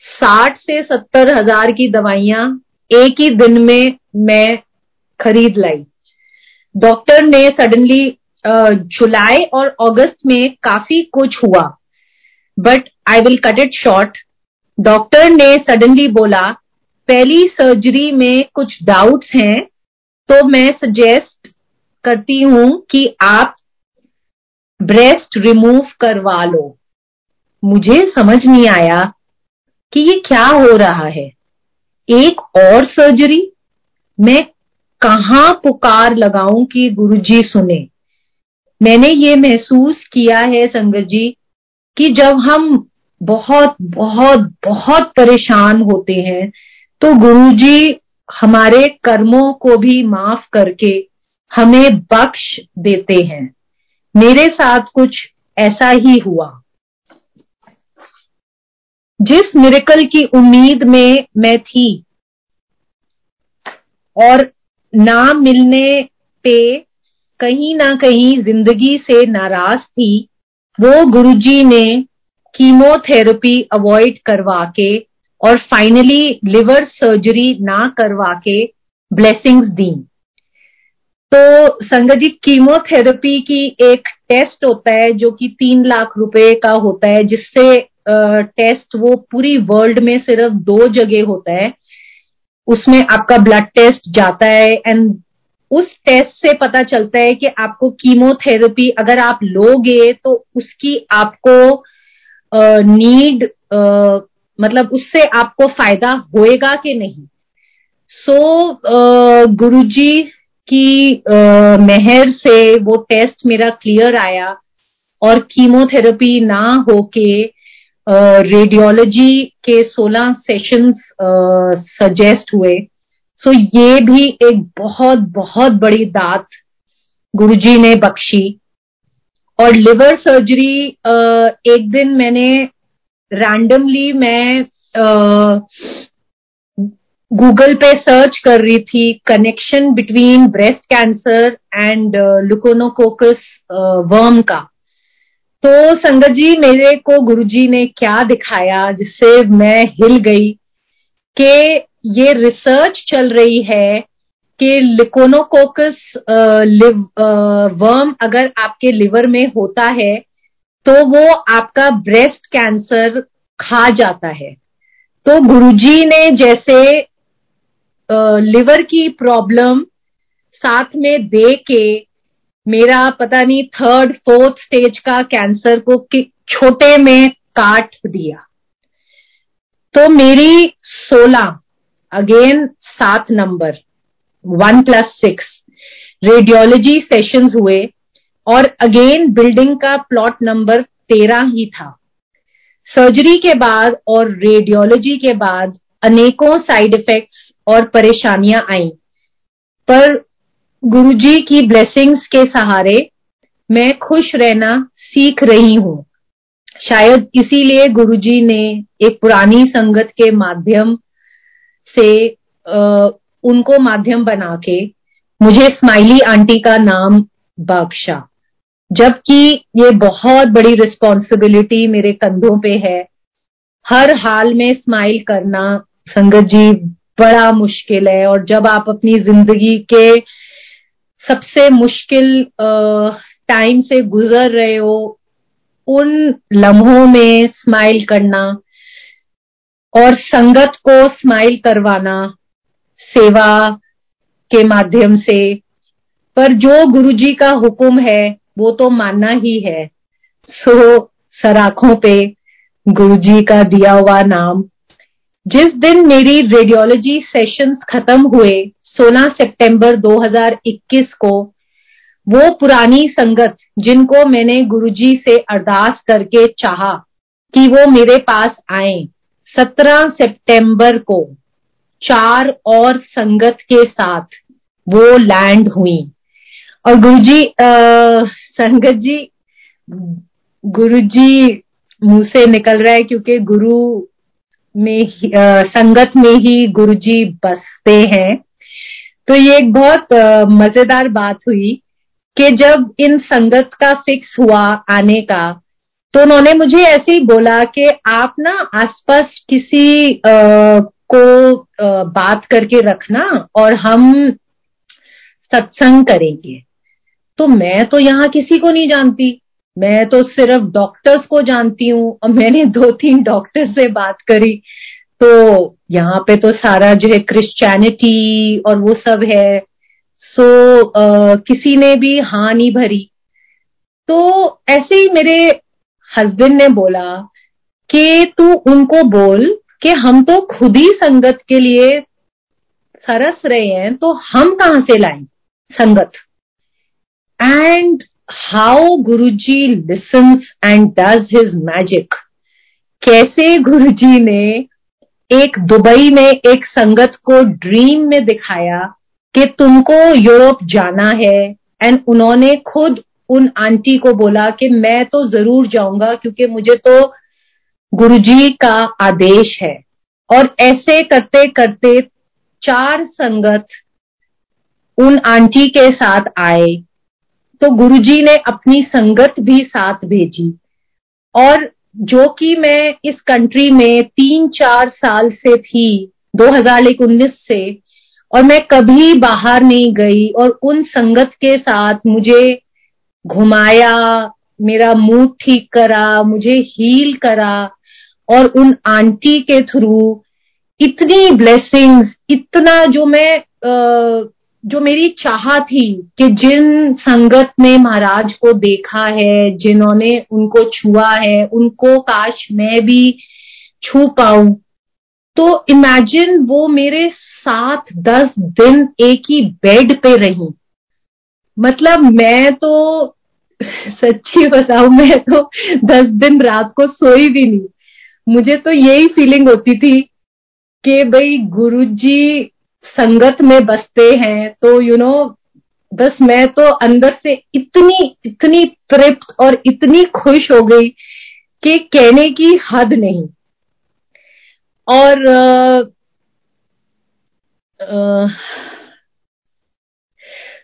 साठ से सत्तर हज़ार की दवाइयाँ एक ही दिन में मैं खरीद लाई। डॉक्टर ने सडनली जुलाई और अगस्त में काफ़ी कुछ हुआ। But I will cut it short doctor ने सडनली बोला, पहली सर्जरी में कुछ डाउट्स हैं तो मैं सजेस्ट करती हूँ कि आप ब्रेस्ट रिमूव करवा लो। मुझे समझ नहीं आया कि ये क्या हो रहा है। एक और सर्जरी मैं कहा पुकार लगाऊँ कि गुरुजी सुने? मैंने ये महसूस किया है संगत जी, कि जब हम बहुत बहुत बहुत परेशान होते हैं तो गुरुजी हमारे कर्मों को भी माफ़ करके हमें बख्श देते हैं। मेरे साथ कुछ ऐसा ही हुआ। जिस मिरेकल की उम्मीद में मैं थी, और ना मिलने पे कहीं ना कहीं ज़िंदगी से नाराज़ थी। वो गुरुजी ने कीमोथेरेपी अवॉइड करवा के और फाइनली लिवर सर्जरी ना करवा के ब्लेसिंग्स दी। तो संगत जी कीमोथेरेपी की एक टेस्ट होता है जो कि तीन लाख रुपए का होता है, जिससे टेस्ट वो पूरी वर्ल्ड में सिर्फ़ दो जगह होता है। उसमें आपका ब्लड टेस्ट जाता है एंड उस टेस्ट से पता चलता है कि आपको कीमोथेरेपी अगर आप लोगे तो उसकी आपको नीड मतलब उससे आपको फ़ायदा होएगा कि नहीं? सो so, गुरुजी की मेहर से वो टेस्ट मेरा क्लियर आया और कीमोथेरेपी ना होके रेडियोलॉजी के 16 सेशंस सजेस्ट हुए। सो ये भी एक बहुत बहुत बड़ी दात गुरुजी ने बख्शी। और लिवर सर्जरी एक दिन मैंने रैंडमली मैं गूगल पे सर्च कर रही थी connection between breast cancer and लुकोनोकोकस worm का। तो संगत जी, मेरे को गुरुजी ने क्या दिखाया जिससे मैं हिल गई कि ये रिसर्च चल रही है कि लिकोनोकोकस वर्म अगर आपके लिवर में होता है तो वो आपका ब्रेस्ट कैंसर खा जाता है। तो गुरुजी ने जैसे लिवर की प्रॉब्लम साथ में दे के मेरा पता नहीं थर्ड फोर्थ स्टेज का कैंसर को, छोटे में काट दिया। तो मेरी सोलह अगेन सात number one plus six radiology sessions हुए और अगेन बिल्डिंग का प्लॉट नंबर तेरह ही था। सर्जरी के बाद और रेडियोलॉजी के बाद अनेकों साइड इफेक्ट्स और परेशानियाँ आई। पर गुरुजी की ब्लेसिंग्स के सहारे मैं खुश रहना सीख रही हूँ। शायद इसीलिए गुरुजी ने एक पुरानी संगत के माध्यम से आ, उनको माध्यम बना के मुझे स्माइली आंटी का नाम बख्शा जबकि ये बहुत बड़ी रिस्पॉन्सिबिलिटी मेरे कंधों पे है। हर हाल में स्माइल करना संगत जी बड़ा मुश्किल है और जब आप अपनी ज़िंदगी के सबसे मुश्किल टाइम से गुजर रहे हो उन लम्हों में स्माइल करना और संगत को स्माइल करवाना सेवा के माध्यम से। पर जो गुरुजी का हुक्म है, वो तो मानना ही है। सो, सराखों पे गुरुजी का दिया हुआ नाम। जिस दिन मेरी रेडियोलॉजी सेशंस खत्म हुए 16 सितंबर 2021 को, वो पुरानी संगत जिनको मैंने गुरुजी से अरदास करके चाहा कि वो मेरे पास आए। 17 सितंबर को चार और संगत के साथ वो लैंड हुई। और गुरुजी संगत जी गुरुजी मुँह से निकल रहा है क्योंकि गुरु में ही, आ, संगत में ही गुरुजी बसते हैं। तो ये एक बहुत मज़ेदार बात हुई कि जब इन संगत का फिक्स हुआ आने का तो उन्होंने मुझे ऐसे ही बोला कि आप ना आसपास किसी आ, को आ, बात करके रखना और हम सत्संग करेंगे। तो मैं तो यहाँ किसी को नहीं जानती। मैं तो सिर्फ़ डॉक्टर्स को जानती हूँ और मैंने दो तीन डॉक्टर से बात करी। तो यहाँ पे तो सारा जो है क्रिश्चियनिटी और वो सब है। सो आ, किसी ने भी हाँ नहीं भरी। तो ऐसे ही मेरे हस्बैंड ने बोला कि तू उनको बोल कि हम तो खुद ही संगत के लिए सरस रहे हैं तो हम कहाँ से लाएँ संगत? And how Guruji listens and does his magic कैसे गुरुजी ने एक दुबई में एक संगत को ड्रीम में दिखाया कि तुमको यूरोप जाना है एंड उन्होंने खुद उन आंटी को बोला कि मैं तो ज़रूर जाऊँगा क्योंकि मुझे तो गुरुजी का आदेश है। और ऐसे करते करते चार संगत उन आंटी के साथ आए। तो गुरुजी ने अपनी संगत भी साथ भेजी। और जो कि मैं इस कंट्री में तीन चार साल से थी 2019 से, और मैं कभी बाहर नहीं गई। और उन संगत के साथ मुझे घुमाया, मेरा मूड ठीक करा, मुझे हील करा और उन आंटी के थ्रू इतनी ब्लेसिंग्स इतना जो मैं जो मेरी चाह थी कि जिन संगत ने महाराज को देखा है, जिन्होंने उनको छुआ है, उनको काश मैं भी छू पाऊँ। तो इमेजिन वो मेरे साथ दस दिन एक ही बेड पे रही। मतलब मैं तो सच्ची बताऊ मैं तो दस दिन रात को सोई भी नहीं। मुझे तो यही फीलिंग होती थी कि भाई गुरुजी संगत में बसते हैं तो यू you नो know, बस मैं तो अंदर से इतनी इतनी तृप्त और इतनी खुश हो गई कि कहने की हद नहीं। और आ, आ,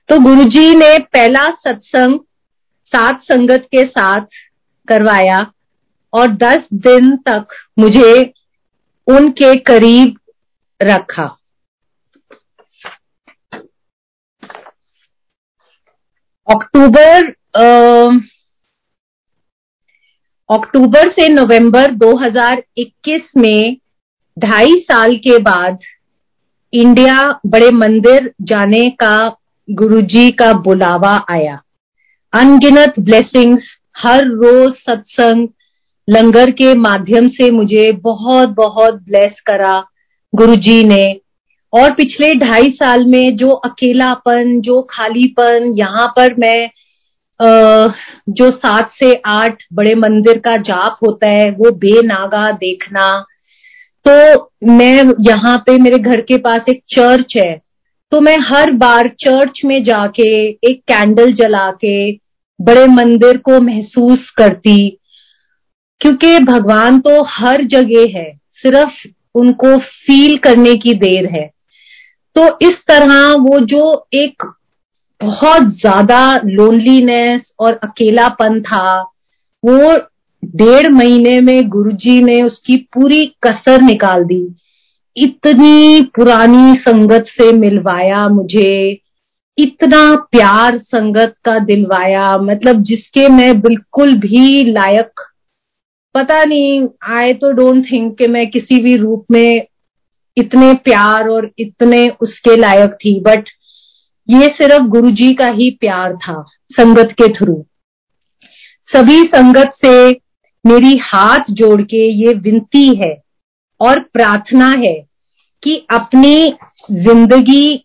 तो गुरुजी ने पहला सत्संग, सात संगत के साथ करवाया और दस दिन तक मुझे उनके करीब रखा। अक्टूबर अक्टूबर से नवंबर 2021 में ढाई साल के बाद इंडिया बड़े मंदिर जाने का गुरुजी का बुलावा आया। अनगिनत ब्लेसिंग्स हर रोज सत्संग लंगर के माध्यम से मुझे बहुत बहुत ब्लेस करा गुरुजी ने। और पिछले ढाई साल में जो अकेलापन, जो खालीपन, यहाँ पर मैं जो सात से आठ बड़े मंदिर का जाप होता है, वो बेनागा देखना। तो मैं यहाँ पे मेरे घर के पास एक चर्च है। तो मैं हर बार चर्च में जाके, एक कैंडल जला के बड़े मंदिर को महसूस करती। क्योंकि भगवान तो हर जगह है, सिर्फ़ उनको फील करने की देर है। तो इस तरह वो जो एक बहुत ज़्यादा लोनलीनेस और अकेलापन था, वो डेढ़ महीने में गुरुजी ने उसकी पूरी कसर निकाल दी। इतनी पुरानी संगत से मिलवाया मुझे, इतना प्यार संगत का दिलवाया मतलब जिसके मैं बिल्कुल भी लायक, पता नहीं आई तो डोंट थिंक कि मैं किसी भी रूप में इतने प्यार और इतने उसके लायक थी बट ये सिर्फ़ गुरुजी का ही प्यार था संगत के थ्रू। सभी संगत से मेरी हाथ जोड़ के ये विनती है और प्रार्थना है कि अपनी ज़िंदगी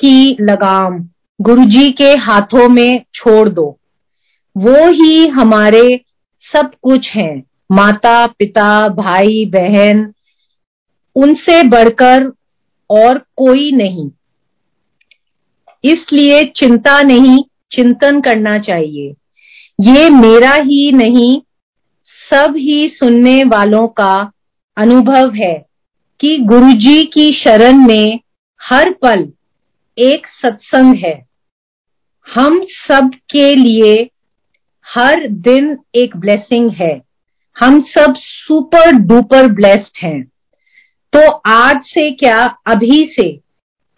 की लगाम गुरुजी के हाथों में छोड़ दो। वो ही हमारे सब कुछ हैं। माता, पिता, भाई, बहन, उनसे बढ़कर और कोई नहीं। इसलिए चिंता नहीं, चिंतन करना चाहिए। ये मेरा ही नहीं, सब ही सुनने वालों का अनुभव है। कि गुरुजी की शरण में हर पल एक सत्संग है। हम सब के लिए हर दिन एक ब्लेसिंग है। हम सब सुपर डुपर ब्लेस्ड हैं। तो आज से क्या अभी से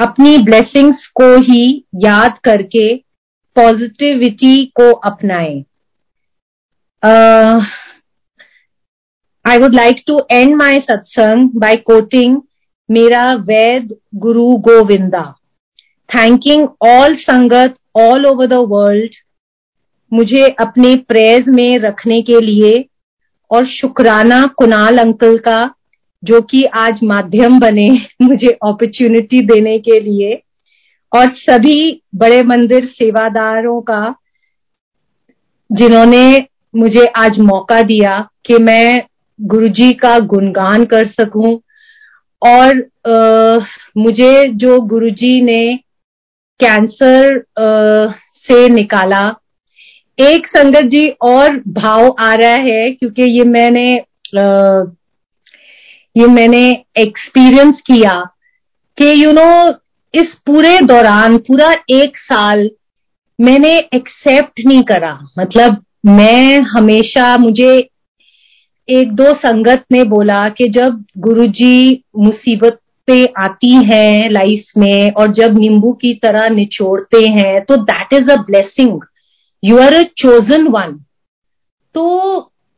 अपनी ब्लेसिंग्स को ही याद करके पॉजिटिविटी को अपनाएँ। I would like to end my satsang by quoting मेरा वैद गुरु Govinda thanking all sangat all over the world मुझे अपने प्रेज में रखने के लिए और शुक्राना कुणाल अंकल का, जो कि आज माध्यम बने मुझे अपॉर्चुनिटी देने के लिए, और सभी बड़े मंदिर सेवादारों का, जिन्होंने मुझे आज मौका दिया कि मैं गुरुजी का गुणगान कर सकूँ। और आ, मुझे जो गुरुजी ने कैंसर आ, से निकाला एक संगत जी और भाव आ रहा है क्योंकि ये मैंने आ, ये मैंने एक्सपीरियंस किया कि यू you नो know, इस पूरे दौरान पूरा एक साल मैंने एक्सेप्ट नहीं करा। मतलब मैं हमेशा मुझे एक दो संगत ने बोला कि जब गुरुजी मुसीबतें आती हैं लाइफ में और जब नींबू की तरह निचोड़ते हैं तो that is a blessing you are a chosen one तो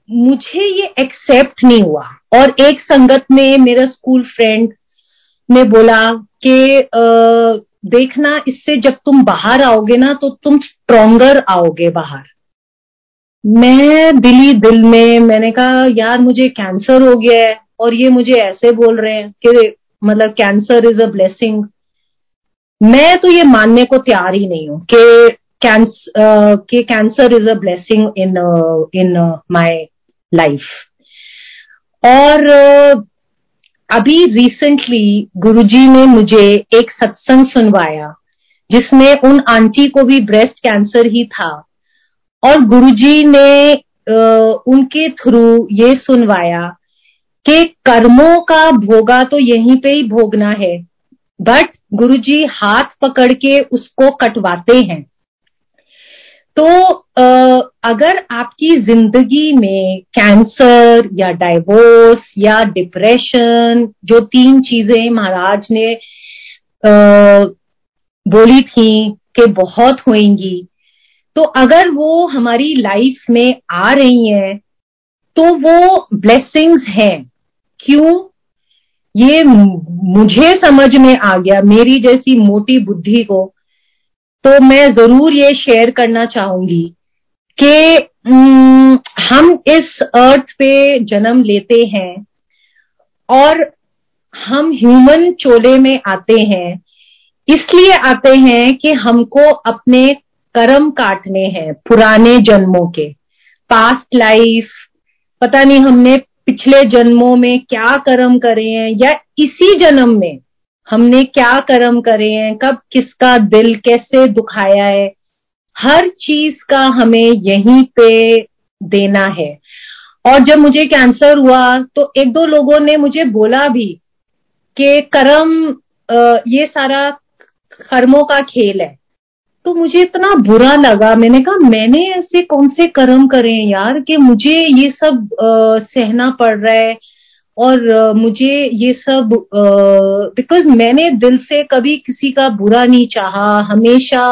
मुझे ये एक्सेप्ट नहीं हुआ। और एक संगत में मेरा स्कूल फ्रेंड ने बोला कि देखना, इससे जब तुम बाहर आओगे ना तो तुम स्ट्रोंगर आओगे बाहर। मैं दिली दिल में मैंने कहा यार मुझे कैंसर हो गया है और ये मुझे ऐसे बोल रहे हैं कि मतलब कैंसर इज़ अ ब्लेसिंग मैं तो ये मानने को तैयार ही नहीं हूँ कि कैंसर कि cancer is a blessing in in my life और uh, अभी रिसेंटली गुरुजी ने मुझे एक सत्संग सुनवाया जिसमें उन आंटी को भी ब्रेस्ट कैंसर ही था। और गुरुजी ने उनके थ्रू ये सुनवाया कि कर्मों का भोगा तो यहीं पे ही भोगना है बट गुरुजी हाथ पकड़ के उसको कटवाते हैं। तो अगर आपकी ज़िंदगी में कैंसर या डाइवोर्स या डिप्रेशन जो तीन चीज़ें महाराज ने बोली थी कि बहुत होंगी तो अगर वो हमारी लाइफ में आ रही हैं तो वो ब्लेसिंग्स हैं। क्यों? ये मुझे समझ में आ गया, मेरी जैसी मोटी बुद्धि को। तो मैं ज़रूर ये शेयर करना चाहूँगी कि हम इस अर्थ पे जन्म लेते हैं और हम ह्यूमन चोले में आते हैं। इसलिए आते हैं कि हमको अपने कर्म काटने हैं पुराने जन्मों के। पास्ट लाइफ पता नहीं हमने पिछले जन्मों में क्या कर्म करे हैं या इसी जन्म में हमने क्या कर्म करे हैं, कब किसका दिल कैसे दुखाया है, हर चीज़ का हमें यहीं पे देना है। और जब मुझे कैंसर हुआ तो एक दो लोगों ने मुझे बोला भी कि कर्म ये सारा कर्मों का खेल है। तो मुझे इतना बुरा लगा। मैंने कहा मैंने ऐसे कौन से कर्म करे यार कि मुझे ये सब आ, सहना पड़ रहा है और आ, मुझे ये सब बिकॉज़ मैंने दिल से कभी किसी का बुरा नहीं चाहा। हमेशा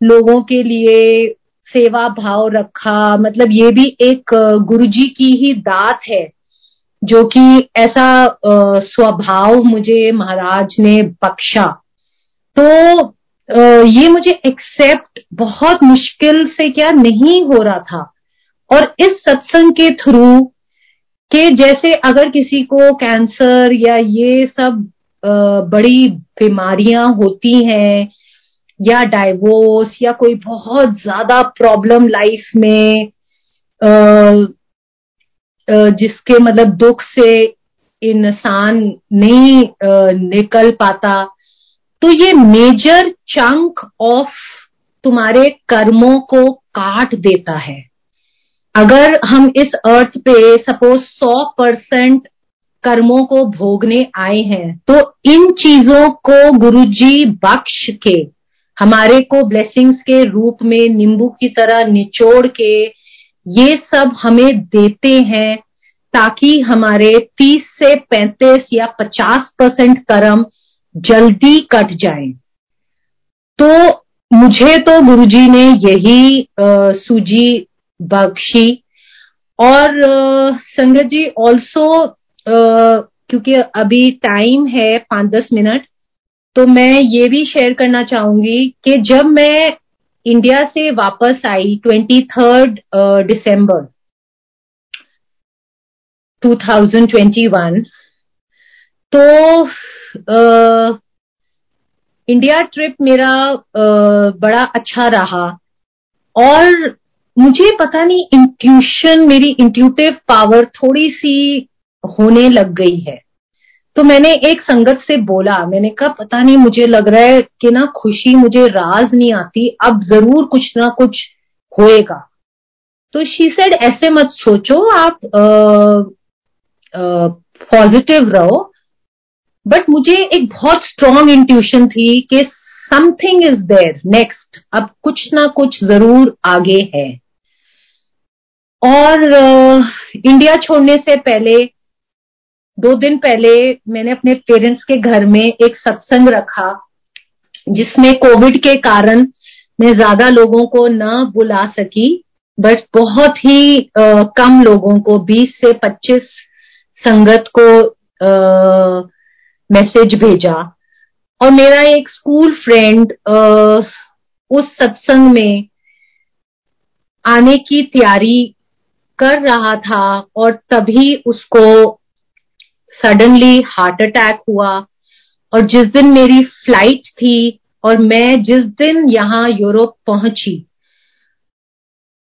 लोगों के लिए सेवा भाव रखा। मतलब ये भी एक गुरुजी की ही दात है जो कि ऐसा स्वभाव मुझे महाराज ने बख्शा। तो ये मुझे एक्सेप्ट बहुत मुश्किल से क्या नहीं हो रहा था। और इस सत्संग के थ्रू के जैसे अगर किसी को कैंसर या ये सब बड़ी बीमारियाँ होती हैं, या डाइवोर्स या कोई बहुत ज़्यादा प्रॉब्लम लाइफ में जिसके मतलब दुख से इंसान नहीं निकल पाता तो ये मेजर चंक ऑफ़ तुम्हारे कर्मों को काट देता है। अगर हम इस अर्थ पे सपोज़ सौ परसेंट कर्मों को भोगने आए हैं तो इन चीज़ों को गुरुजी बख्श के, हमारे को ब्लेसिंग्स के रूप में, नींबू की तरह निचोड़ के, ये सब हमें देते हैं, ताकि हमारे 30 से 35 या 50 परसेंट कर्म जल्दी कट जाए। तो मुझे तो गुरुजी ने यही आ, सूजी बख्शी और संगत जी ऑल्सो क्योंकि अभी टाइम है पाँच दस मिनट तो मैं ये भी शेयर करना चाहूँगी कि जब मैं इंडिया से वापस आई ट्वेंटी थर्ड दिसंबर 2021 तो आ, इंडिया ट्रिप मेरा आ, बड़ा अच्छा रहा। और मुझे पता नहीं इंट्यूशन मेरी इंट्यूटिव पावर थोड़ी सी होने लग गई है। तो मैंने एक संगत से बोला मैंने कहा पता नहीं मुझे लग रहा है कि ना खुशी मुझे राज नहीं आती अब ज़रूर कुछ ना कुछ होएगा। तो शी सेड ऐसे मत सोचो आप पॉजिटिव रहो बट मुझे एक बहुत स्ट्रॉन्ग इंट्यूशन थी कि समथिंग इज़ देयर नेक्स्ट अब कुछ ना कुछ ज़रूर आगे है। और इंडिया छोड़ने से पहले दो दिन पहले मैंने अपने पेरेंट्स के घर में एक सत्संग रखा जिसमें कोविड के कारण मैं ज़्यादा लोगों को ना बुला सकी बट बहुत ही आ, कम लोगों को 20 से 25 संगत को आ, मैसेज भेजा और मेरा एक स्कूल फ्रेंड उस सत्संग में आने की तैयारी कर रहा था और तभी उसको सडनली हार्ट अटैक हुआ और जिस दिन मेरी फ़्लाइट थी और मैं जिस दिन यहाँ यूरोप पहुँची,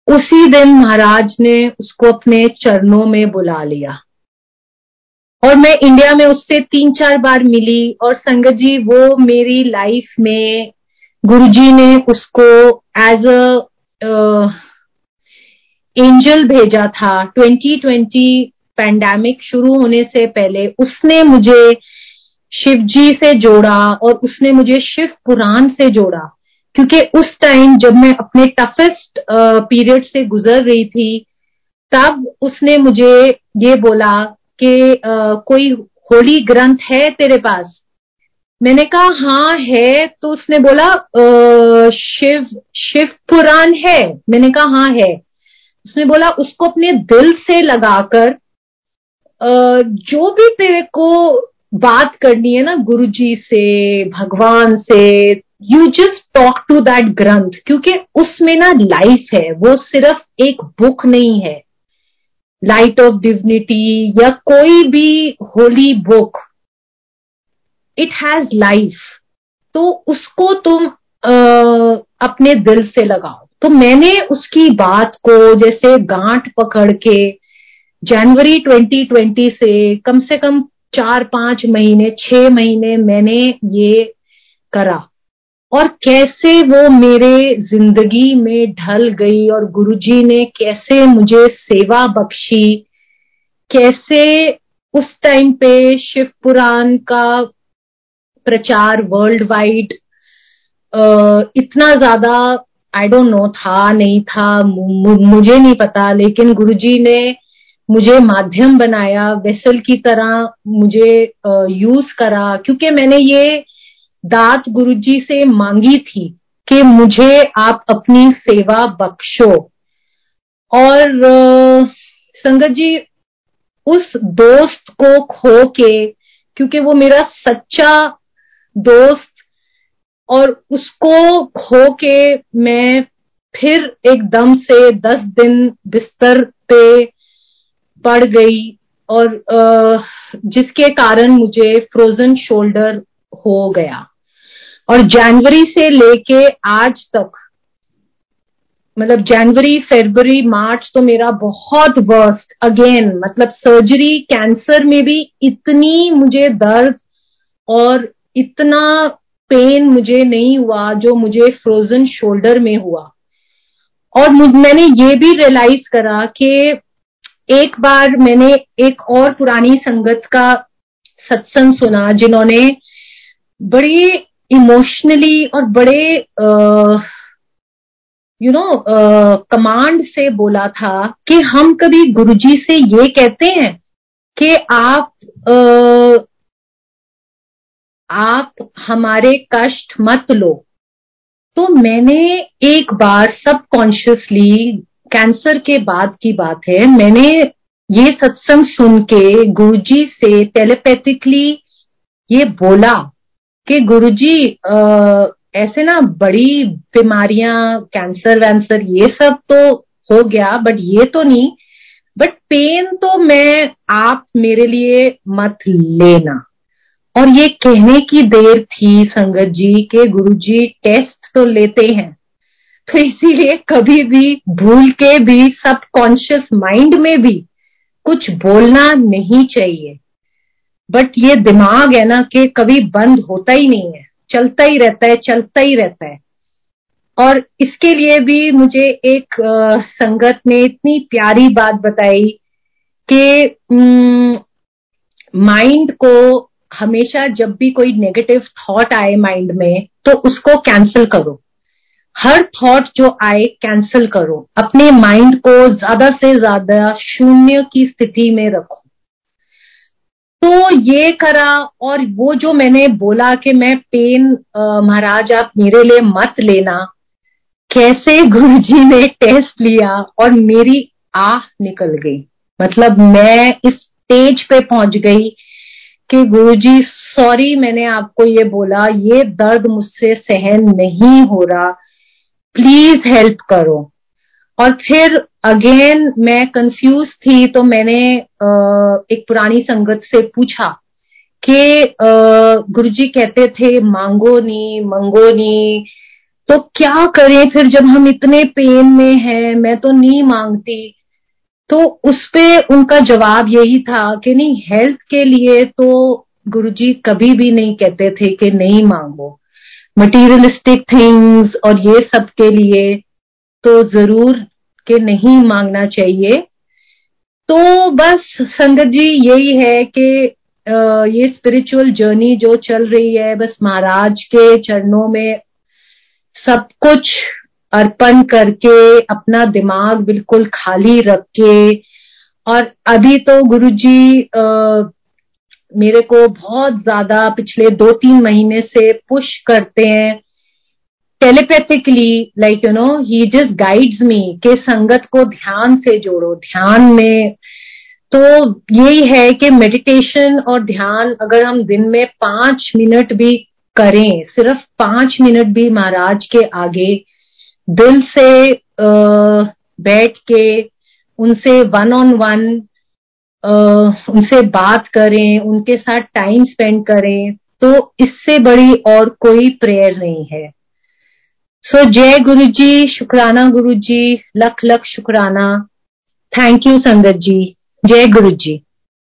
उसी दिन महाराज ने उसको अपने चरणों में बुला लिया। और मैं इंडिया में उससे तीन चार बार मिली और संगत जी, वो मेरी लाइफ में गुरुजी ने उसको एज अ एंजल भेजा था। 2020 पैंडेमिक शुरू होने से पहले उसने मुझे शिव जी से जोड़ा और उसने मुझे शिव पुराण से जोड़ा। क्योंकि उस टाइम जब मैं अपने टफेस्ट पीरियड से गुजर रही थी, तब उसने मुझे ये बोला कि कोई होली ग्रंथ है तेरे पास? मैंने कहा हाँ है। तो उसने बोला आ, शिव शिव पुराण है। मैंने कहा हाँ है। उसने बोला उसको अपने दिल से लगाकर जो भी तेरे को बात करनी है ना गुरु जी से भगवान से you just talk to that granth. क्योंकि उसमें ना लाइफ है। वो सिर्फ़ एक बुक नहीं है। लाइट ऑफ़ डिविनिटी या कोई भी holy book it has life तो उसको तुम आ, अपने दिल से लगाओ। तो मैंने उसकी बात को जैसे गांठ पकड़ के जनवरी 2020 से कम से कम चार पाँच महीने छह महीने मैंने ये करा। और कैसे वो मेरे ज़िंदगी में ढल गई और गुरुजी ने कैसे मुझे सेवा बख्शी, कैसे उस टाइम पे शिव पुराण का प्रचार वर्ल्ड वाइड इतना ज़्यादा आई डोंट नो था, नहीं था मुझे नहीं पता, लेकिन गुरुजी ने मुझे माध्यम बनाया वेसल की तरह मुझे यूज़ करा, क्योंकि मैंने ये दात गुरुजी से मांगी थी कि मुझे आप अपनी सेवा बख्शो। और संगत जी, उस दोस्त को खो के, क्योंकि वो मेरा सच्चा दोस्त, और उसको खो के मैं फिर एकदम से दस दिन बिस्तर पे पड़ गई, और जिसके कारण मुझे फ्रोजन शोल्डर हो गया। और जनवरी से लेके आज तक मतलब जनवरी, फरवरी, मार्च तो मेरा बहुत वर्स्ट अगेन मतलब सर्जरी कैंसर में भी इतनी मुझे दर्द और इतना पेन मुझे नहीं हुआ जो मुझे फ्रोजन शोल्डर में हुआ। और मैंने ये भी रियलाइज़ करा कि एक बार मैंने एक और पुरानी संगत का सत्संग सुना जिन्होंने बड़ी इमोशनली और बड़े यू नो कमांड से बोला था कि हम कभी गुरुजी से ये कहते हैं कि आप uh, आप हमारे कष्ट मत लो। तो मैंने एक बार सबकॉन्शियसली कैंसर के बाद की बात है मैंने ये सत्संग सुन के गुरुजी से टेलीपैथिकली ये बोला। कि गुरुजी ऐसे ना बड़ी बीमारियाँ कैंसर वैंसर, ये सब तो हो गया बट ये तो नहीं। बट पेन तो मैं, आप मेरे लिए मत लेना। और ये कहने की देर थी संगत जी के गुरुजी टेस्ट तो लेते हैं। तो इसीलिए कभी भी भूल के भी सबकॉन्शियस माइंड में भी कुछ बोलना नहीं चाहिए। बट ये दिमाग है ना कि कभी बंद होता ही नहीं है, चलता ही रहता है, चलता ही रहता है। और इसके लिए भी मुझे एक संगत ने इतनी प्यारी बात बताई कि माइंड को हमेशा जब भी कोई नेगेटिव थॉट आए माइंड में तो उसको कैंसिल करो। हर थॉट जो आए कैंसिल करो। अपने माइंड को ज़्यादा से ज़्यादा शून्य की स्थिति में रखो। तो ये करा और वो जो मैंने बोला कि मैं पेन महाराज, आप मेरे लिए मत लेना। कैसे गुरुजी ने टेस्ट लिया और मेरी आह निकल गई। मतलब मैं इस स्टेज पे पहुँच गई कि गुरु जी सॉरी मैंने आपको ये बोला, ये दर्द मुझसे सहन नहीं हो रहा। प्लीज़ हेल्प करो। और फिर अगेन मैं कंफ्यूज थी तो मैंने एक पुरानी संगत से पूछा कि गुरु जी कहते थे, मांगो नी, मंगो नी। तो क्या करें फिर जब हम इतने पेन में हैं, मैं तो नहीं मांगती। तो उस पे उनका जवाब यही था कि नहीं हेल्थ के लिए तो गुरुजी कभी भी नहीं कहते थे कि नहीं मांगो। मटीरियलिस्टिक थिंग्स और ये सब के लिए तो ज़रूर के नहीं मांगना चाहिए। तो बस संगत जी यही है कि ये स्पिरिचुअल जर्नी जो चल रही है बस महाराज के चरणों में सब कुछ अर्पण करके अपना दिमाग बिल्कुल खाली रख के और अभी तो गुरु जी आ, मेरे को बहुत ज़्यादा पिछले दो तीन महीने से पुश करते हैं। Telepathically like you know he just guides me के संगत को ध्यान से जोड़ो, ध्यान में। तो यही है कि मेडिटेशन और ध्यान अगर हम दिन में पाँच मिनट भी करें, सिर्फ़ पाँच मिनट भी महाराज के आगे, दिल से बैठ के, उनसे वन ऑन वन उनसे बात करें, उनके साथ टाइम स्पेंड करें तो इससे बड़ी और कोई प्रेयर नहीं है। सो जय गुरु जी शुक्राना गुरु जी लख लख शुक्राना थैंक यू संगत जी जय गुरु जी